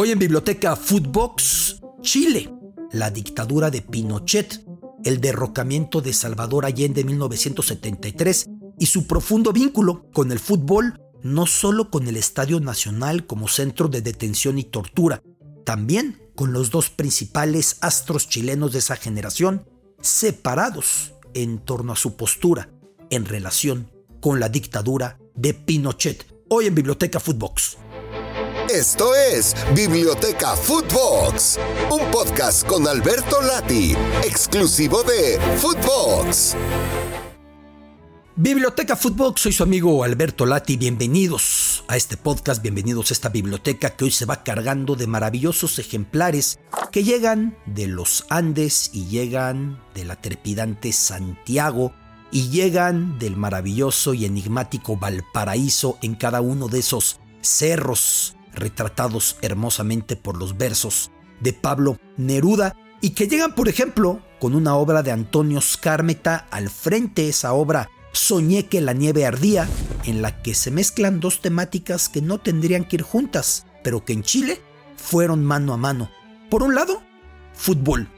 Hoy en Biblioteca Footbox, Chile, la dictadura de Pinochet, el derrocamiento de Salvador Allende en 1973 y su profundo vínculo con el fútbol, no solo con el Estadio Nacional como centro de detención y tortura, también con los dos principales astros chilenos de esa generación, separados en torno a su postura en relación con la dictadura de Pinochet. Hoy en Biblioteca Footbox. Esto es Biblioteca Footbox, un podcast con Alberto Lati, exclusivo de Footbox. Biblioteca Footbox, soy su amigo Alberto Lati, bienvenidos a este podcast, bienvenidos a esta biblioteca que hoy se va cargando de maravillosos ejemplares que llegan de los Andes y llegan de la trepidante Santiago y llegan del maravilloso y enigmático Valparaíso en cada uno de esos cerros retratados hermosamente por los versos de Pablo Neruda y que llegan, por ejemplo, con una obra de Antonio Scármeta al frente, esa obra Soñé que la nieve ardía, en la que se mezclan dos temáticas que no tendrían que ir juntas, pero que en Chile fueron mano a mano. Por un lado, fútbol.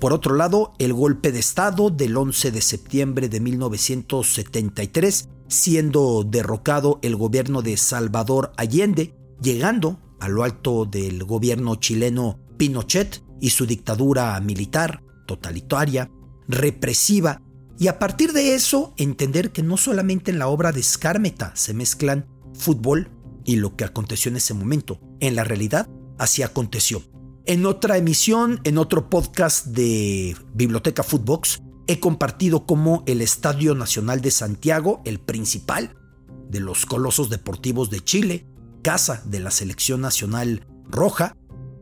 Por otro lado, el golpe de Estado del 11 de septiembre de 1973, siendo derrocado el gobierno de Salvador Allende llegando a lo alto del gobierno chileno Pinochet y su dictadura militar, totalitaria, represiva, y a partir de eso entender que no solamente en la obra de Skármeta se mezclan fútbol y lo que aconteció en ese momento, en la realidad así aconteció. En otra emisión, en otro podcast de Biblioteca Footbox, he compartido cómo el Estadio Nacional de Santiago, el principal de los colosos deportivos de Chile, casa de la selección nacional roja,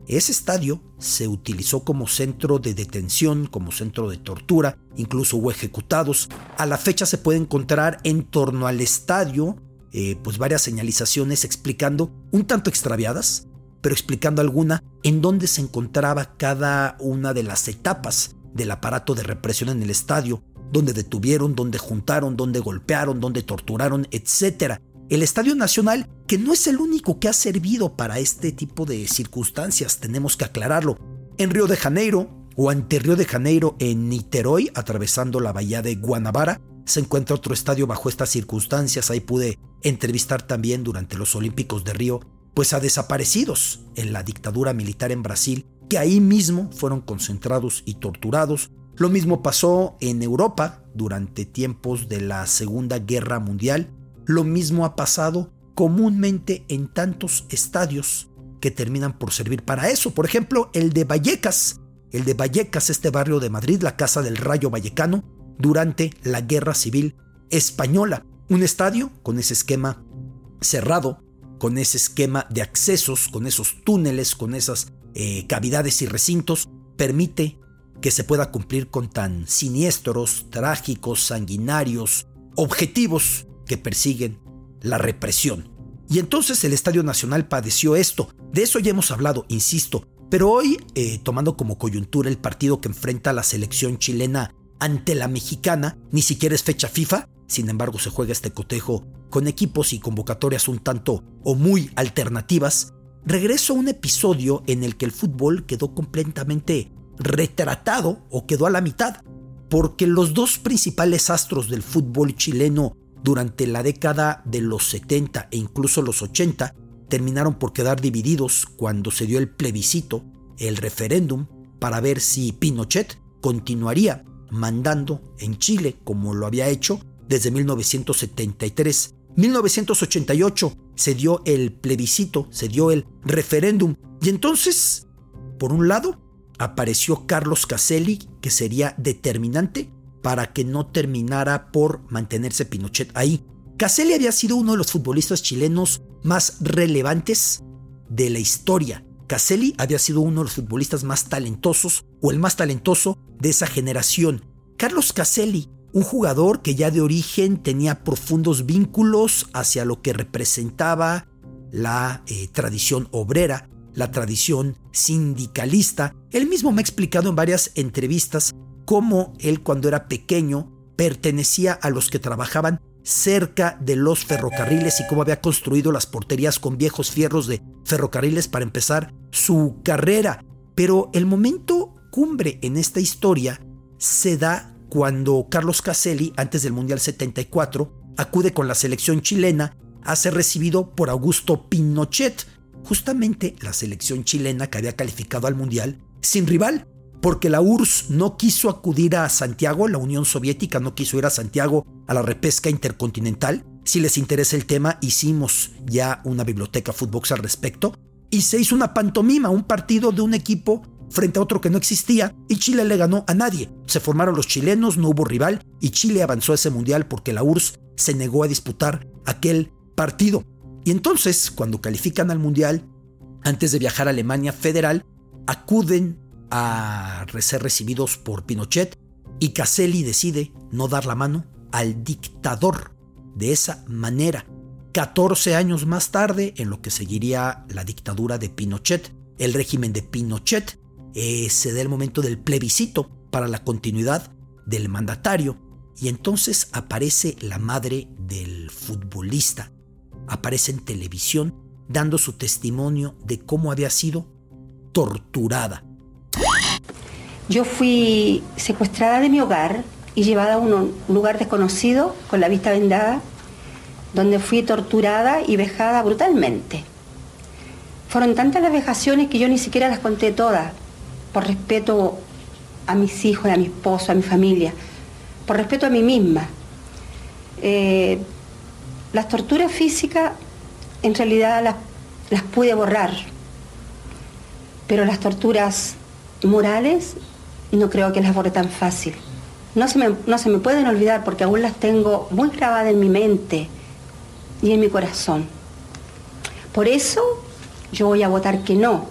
ese estadio se utilizó como centro de detención, como centro de tortura, incluso hubo ejecutados. A la fecha se puede encontrar en torno al estadio eh, pues varias señalizaciones explicando, un tanto extraviadas, pero explicando alguna en dónde se encontraba cada una de las etapas del aparato de represión en el estadio, dónde detuvieron, dónde juntaron, dónde golpearon, dónde torturaron, etc el Estadio Nacional, que no es el único que ha servido para este tipo de circunstancias, tenemos que aclararlo. En Río de Janeiro, o ante Río de Janeiro, en Niterói, atravesando la bahía de Guanabara, se encuentra otro estadio bajo estas circunstancias. Ahí pude entrevistar también durante los Olímpicos de Río, pues a desaparecidos en la dictadura militar en Brasil, que ahí mismo fueron concentrados y torturados. Lo mismo pasó en Europa durante tiempos de la Segunda Guerra Mundial lo mismo ha pasado comúnmente en tantos estadios que terminan por servir para eso. Por ejemplo, el de Vallecas. El de Vallecas, este barrio de Madrid, la casa del Rayo Vallecano, durante la Guerra Civil Española. Un estadio con ese esquema cerrado, con ese esquema de accesos, con esos túneles, con esas eh, cavidades y recintos, permite que se pueda cumplir con tan siniestros, trágicos, sanguinarios objetivos que persiguen la represión. Y entonces el Estadio Nacional padeció esto. De eso ya hemos hablado, insisto. Pero hoy, eh, tomando como coyuntura el partido que enfrenta la selección chilena ante la mexicana, ni siquiera es fecha FIFA, sin embargo se juega este cotejo con equipos y convocatorias un tanto o muy alternativas, regreso a un episodio en el que el fútbol quedó completamente retratado o quedó a la mitad, porque los dos principales astros del fútbol chileno durante la década de los 70 e incluso los 80 terminaron por quedar divididos cuando se dio el plebiscito, el referéndum, para ver si Pinochet continuaría mandando en Chile como lo había hecho desde 1973. 1988 se dio el plebiscito, se dio el referéndum y entonces, por un lado, apareció Carlos Caselli, que sería determinante para que no terminara por mantenerse Pinochet ahí. Caselli había sido uno de los futbolistas chilenos más relevantes de la historia. Caselli había sido uno de los futbolistas más talentosos o el más talentoso de esa generación. Carlos Caselli, un jugador que ya de origen tenía profundos vínculos hacia lo que representaba la eh, tradición obrera, la tradición sindicalista. Él mismo me ha explicado en varias entrevistas cómo él cuando era pequeño pertenecía a los que trabajaban cerca de los ferrocarriles y cómo había construido las porterías con viejos fierros de ferrocarriles para empezar su carrera. Pero el momento cumbre en esta historia se da cuando Carlos Caselli, antes del Mundial 74, acude con la selección chilena a ser recibido por Augusto Pinochet, justamente la selección chilena que había calificado al Mundial sin rival, porque la URSS no quiso acudir a Santiago, la Unión Soviética no quiso ir a Santiago a la repesca intercontinental. Si les interesa el tema, hicimos ya una biblioteca Footbox al respecto. Y se hizo una pantomima, un partido de un equipo frente a otro que no existía, y Chile le ganó a nadie. Se formaron los chilenos, no hubo rival, y Chile avanzó a ese mundial porque la URSS se negó a disputar aquel partido. Y entonces, cuando califican al mundial, antes de viajar a Alemania Federal, acuden a ser recibidos por Pinochet y Caselli decide no dar la mano al dictador de esa manera. 14 años más tarde, en lo que seguiría la dictadura de Pinochet, el régimen de Pinochet, eh, se da el momento del plebiscito para la continuidad del mandatario y entonces aparece la madre del futbolista, aparece en televisión dando su testimonio de cómo había sido torturada. Yo fui secuestrada de mi hogar y llevada a un lugar desconocido con la vista vendada, donde fui torturada y vejada brutalmente. Fueron tantas las vejaciones que yo ni siquiera las conté todas, por respeto a mis hijos, a mi esposo, a mi familia, por respeto a mí misma. Eh, las torturas físicas en realidad las, las pude borrar, pero las torturas morales no creo que las borre tan fácil. No se, me, no se me pueden olvidar porque aún las tengo muy grabadas en mi mente y en mi corazón. Por eso yo voy a votar que no.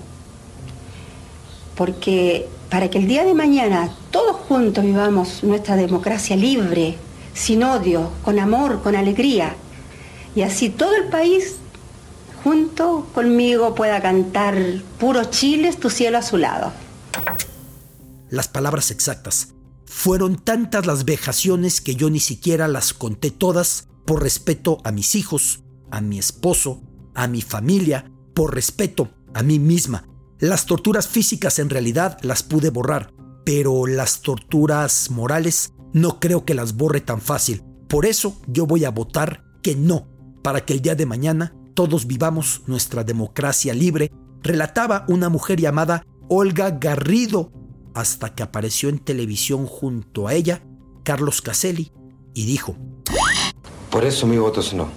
Porque para que el día de mañana todos juntos vivamos nuestra democracia libre, sin odio, con amor, con alegría, y así todo el país junto conmigo pueda cantar puro Chile, tu cielo a su lado las palabras exactas. Fueron tantas las vejaciones que yo ni siquiera las conté todas por respeto a mis hijos, a mi esposo, a mi familia, por respeto a mí misma. Las torturas físicas en realidad las pude borrar, pero las torturas morales no creo que las borre tan fácil. Por eso yo voy a votar que no, para que el día de mañana todos vivamos nuestra democracia libre, relataba una mujer llamada Olga Garrido hasta que apareció en televisión junto a ella Carlos Caselli y dijo, Por eso mi voto es no.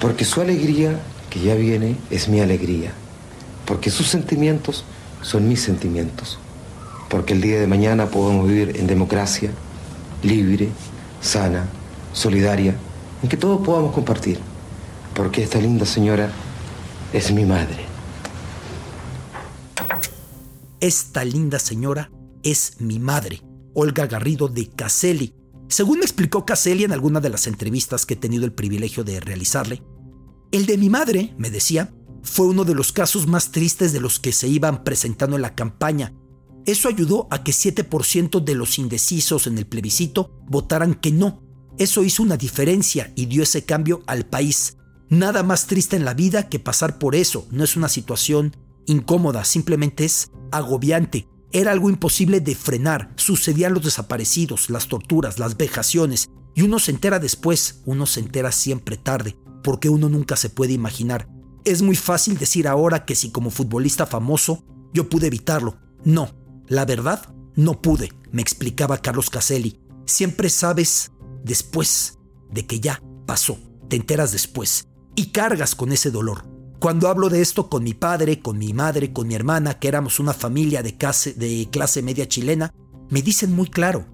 Porque su alegría, que ya viene, es mi alegría. Porque sus sentimientos son mis sentimientos. Porque el día de mañana podemos vivir en democracia, libre, sana, solidaria, en que todos podamos compartir. Porque esta linda señora es mi madre. Esta linda señora es mi madre, Olga Garrido de Caselli. Según me explicó Caselli en alguna de las entrevistas que he tenido el privilegio de realizarle, el de mi madre, me decía, fue uno de los casos más tristes de los que se iban presentando en la campaña. Eso ayudó a que 7% de los indecisos en el plebiscito votaran que no. Eso hizo una diferencia y dio ese cambio al país. Nada más triste en la vida que pasar por eso. No es una situación incómoda, simplemente es agobiante. Era algo imposible de frenar. Sucedían los desaparecidos, las torturas, las vejaciones. Y uno se entera después, uno se entera siempre tarde, porque uno nunca se puede imaginar. Es muy fácil decir ahora que si como futbolista famoso yo pude evitarlo. No, la verdad, no pude, me explicaba Carlos Caselli. Siempre sabes después de que ya pasó, te enteras después y cargas con ese dolor. Cuando hablo de esto con mi padre, con mi madre, con mi hermana, que éramos una familia de clase, de clase media chilena, me dicen muy claro,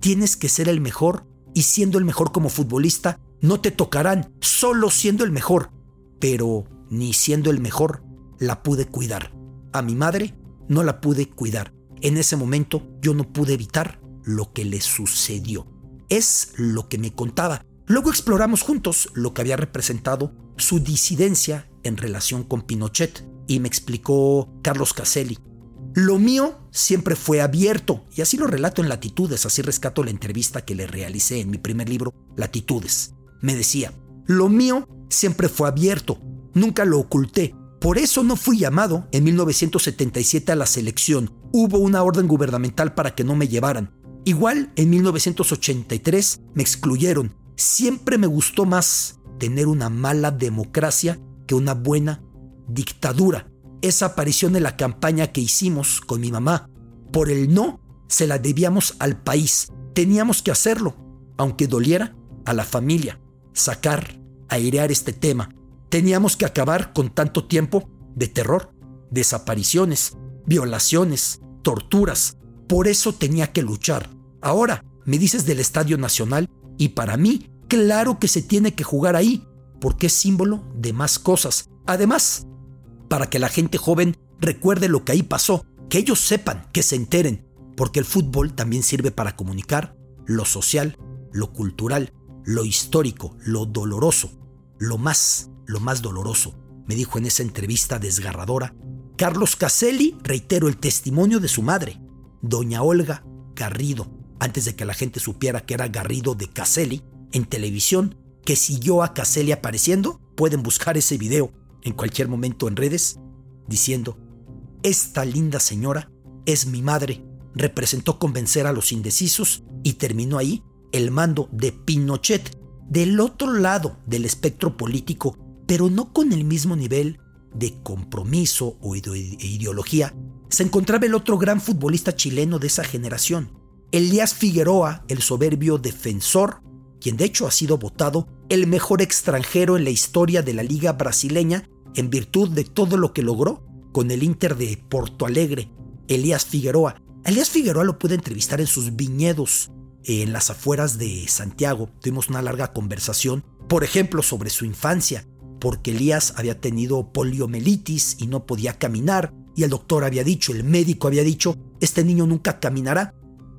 tienes que ser el mejor y siendo el mejor como futbolista, no te tocarán solo siendo el mejor. Pero ni siendo el mejor, la pude cuidar. A mi madre no la pude cuidar. En ese momento yo no pude evitar lo que le sucedió. Es lo que me contaba. Luego exploramos juntos lo que había representado su disidencia en relación con Pinochet y me explicó Carlos Caselli. Lo mío siempre fue abierto, y así lo relato en Latitudes, así rescato la entrevista que le realicé en mi primer libro, Latitudes. Me decía, lo mío siempre fue abierto, nunca lo oculté, por eso no fui llamado en 1977 a la selección, hubo una orden gubernamental para que no me llevaran. Igual en 1983 me excluyeron, siempre me gustó más tener una mala democracia que una buena dictadura esa aparición en la campaña que hicimos con mi mamá. Por el no, se la debíamos al país. Teníamos que hacerlo, aunque doliera a la familia, sacar, airear este tema. Teníamos que acabar con tanto tiempo de terror, desapariciones, violaciones, torturas. Por eso tenía que luchar. Ahora, me dices del Estadio Nacional y para mí, claro que se tiene que jugar ahí, porque es símbolo de más cosas. Además, para que la gente joven recuerde lo que ahí pasó, que ellos sepan, que se enteren, porque el fútbol también sirve para comunicar lo social, lo cultural, lo histórico, lo doloroso, lo más, lo más doloroso, me dijo en esa entrevista desgarradora Carlos Caselli, reitero el testimonio de su madre, doña Olga Garrido, antes de que la gente supiera que era Garrido de Caselli, en televisión, que siguió a Caselli apareciendo, pueden buscar ese video en cualquier momento en redes diciendo, esta linda señora es mi madre, representó convencer a los indecisos y terminó ahí el mando de Pinochet, del otro lado del espectro político, pero no con el mismo nivel de compromiso o ideología, se encontraba el otro gran futbolista chileno de esa generación, Elías Figueroa, el soberbio defensor, quien de hecho ha sido votado el mejor extranjero en la historia de la liga brasileña en virtud de todo lo que logró con el Inter de Porto Alegre, Elías Figueroa. Elías Figueroa lo pude entrevistar en sus viñedos en las afueras de Santiago. Tuvimos una larga conversación, por ejemplo, sobre su infancia, porque Elías había tenido poliomielitis y no podía caminar, y el doctor había dicho, el médico había dicho, este niño nunca caminará.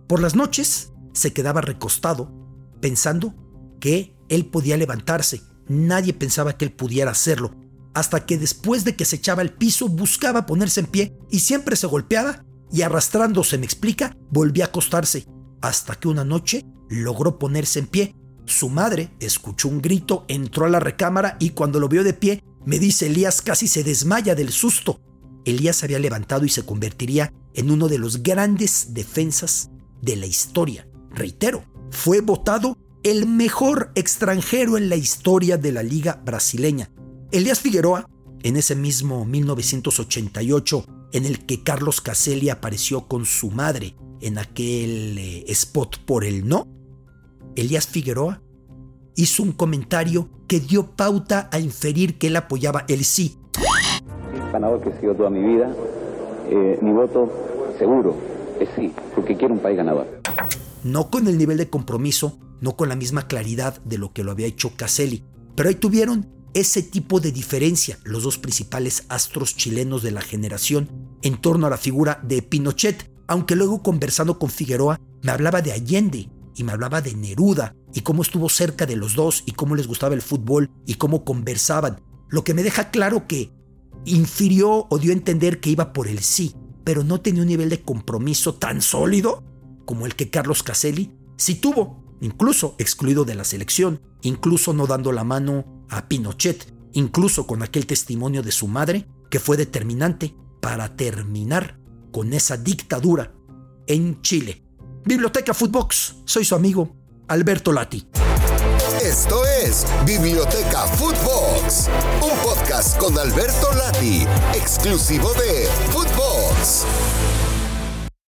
Por las noches se quedaba recostado, pensando que él podía levantarse. Nadie pensaba que él pudiera hacerlo hasta que después de que se echaba al piso buscaba ponerse en pie y siempre se golpeaba y arrastrándose, me explica, volvía a acostarse, hasta que una noche logró ponerse en pie. Su madre escuchó un grito, entró a la recámara y cuando lo vio de pie, me dice Elías casi se desmaya del susto. Elías había levantado y se convertiría en uno de los grandes defensas de la historia. Reitero, fue votado el mejor extranjero en la historia de la liga brasileña. Elías Figueroa, en ese mismo 1988 en el que Carlos Caselli apareció con su madre en aquel eh, spot por el no, Elías Figueroa hizo un comentario que dio pauta a inferir que él apoyaba el sí. Ganador que he sido toda mi vida, eh, mi voto seguro es sí, porque quiero un país ganador. No con el nivel de compromiso, no con la misma claridad de lo que lo había hecho Caselli, pero ahí tuvieron ese tipo de diferencia los dos principales astros chilenos de la generación en torno a la figura de Pinochet, aunque luego conversando con Figueroa me hablaba de Allende y me hablaba de Neruda y cómo estuvo cerca de los dos y cómo les gustaba el fútbol y cómo conversaban, lo que me deja claro que infirió o dio a entender que iba por el sí, pero no tenía un nivel de compromiso tan sólido como el que Carlos Caselli sí tuvo, incluso excluido de la selección, incluso no dando la mano a Pinochet, incluso con aquel testimonio de su madre, que fue determinante para terminar con esa dictadura en Chile. Biblioteca Footbox, soy su amigo Alberto Lati. Esto es Biblioteca Footbox, un podcast con Alberto Lati, exclusivo de Footbox.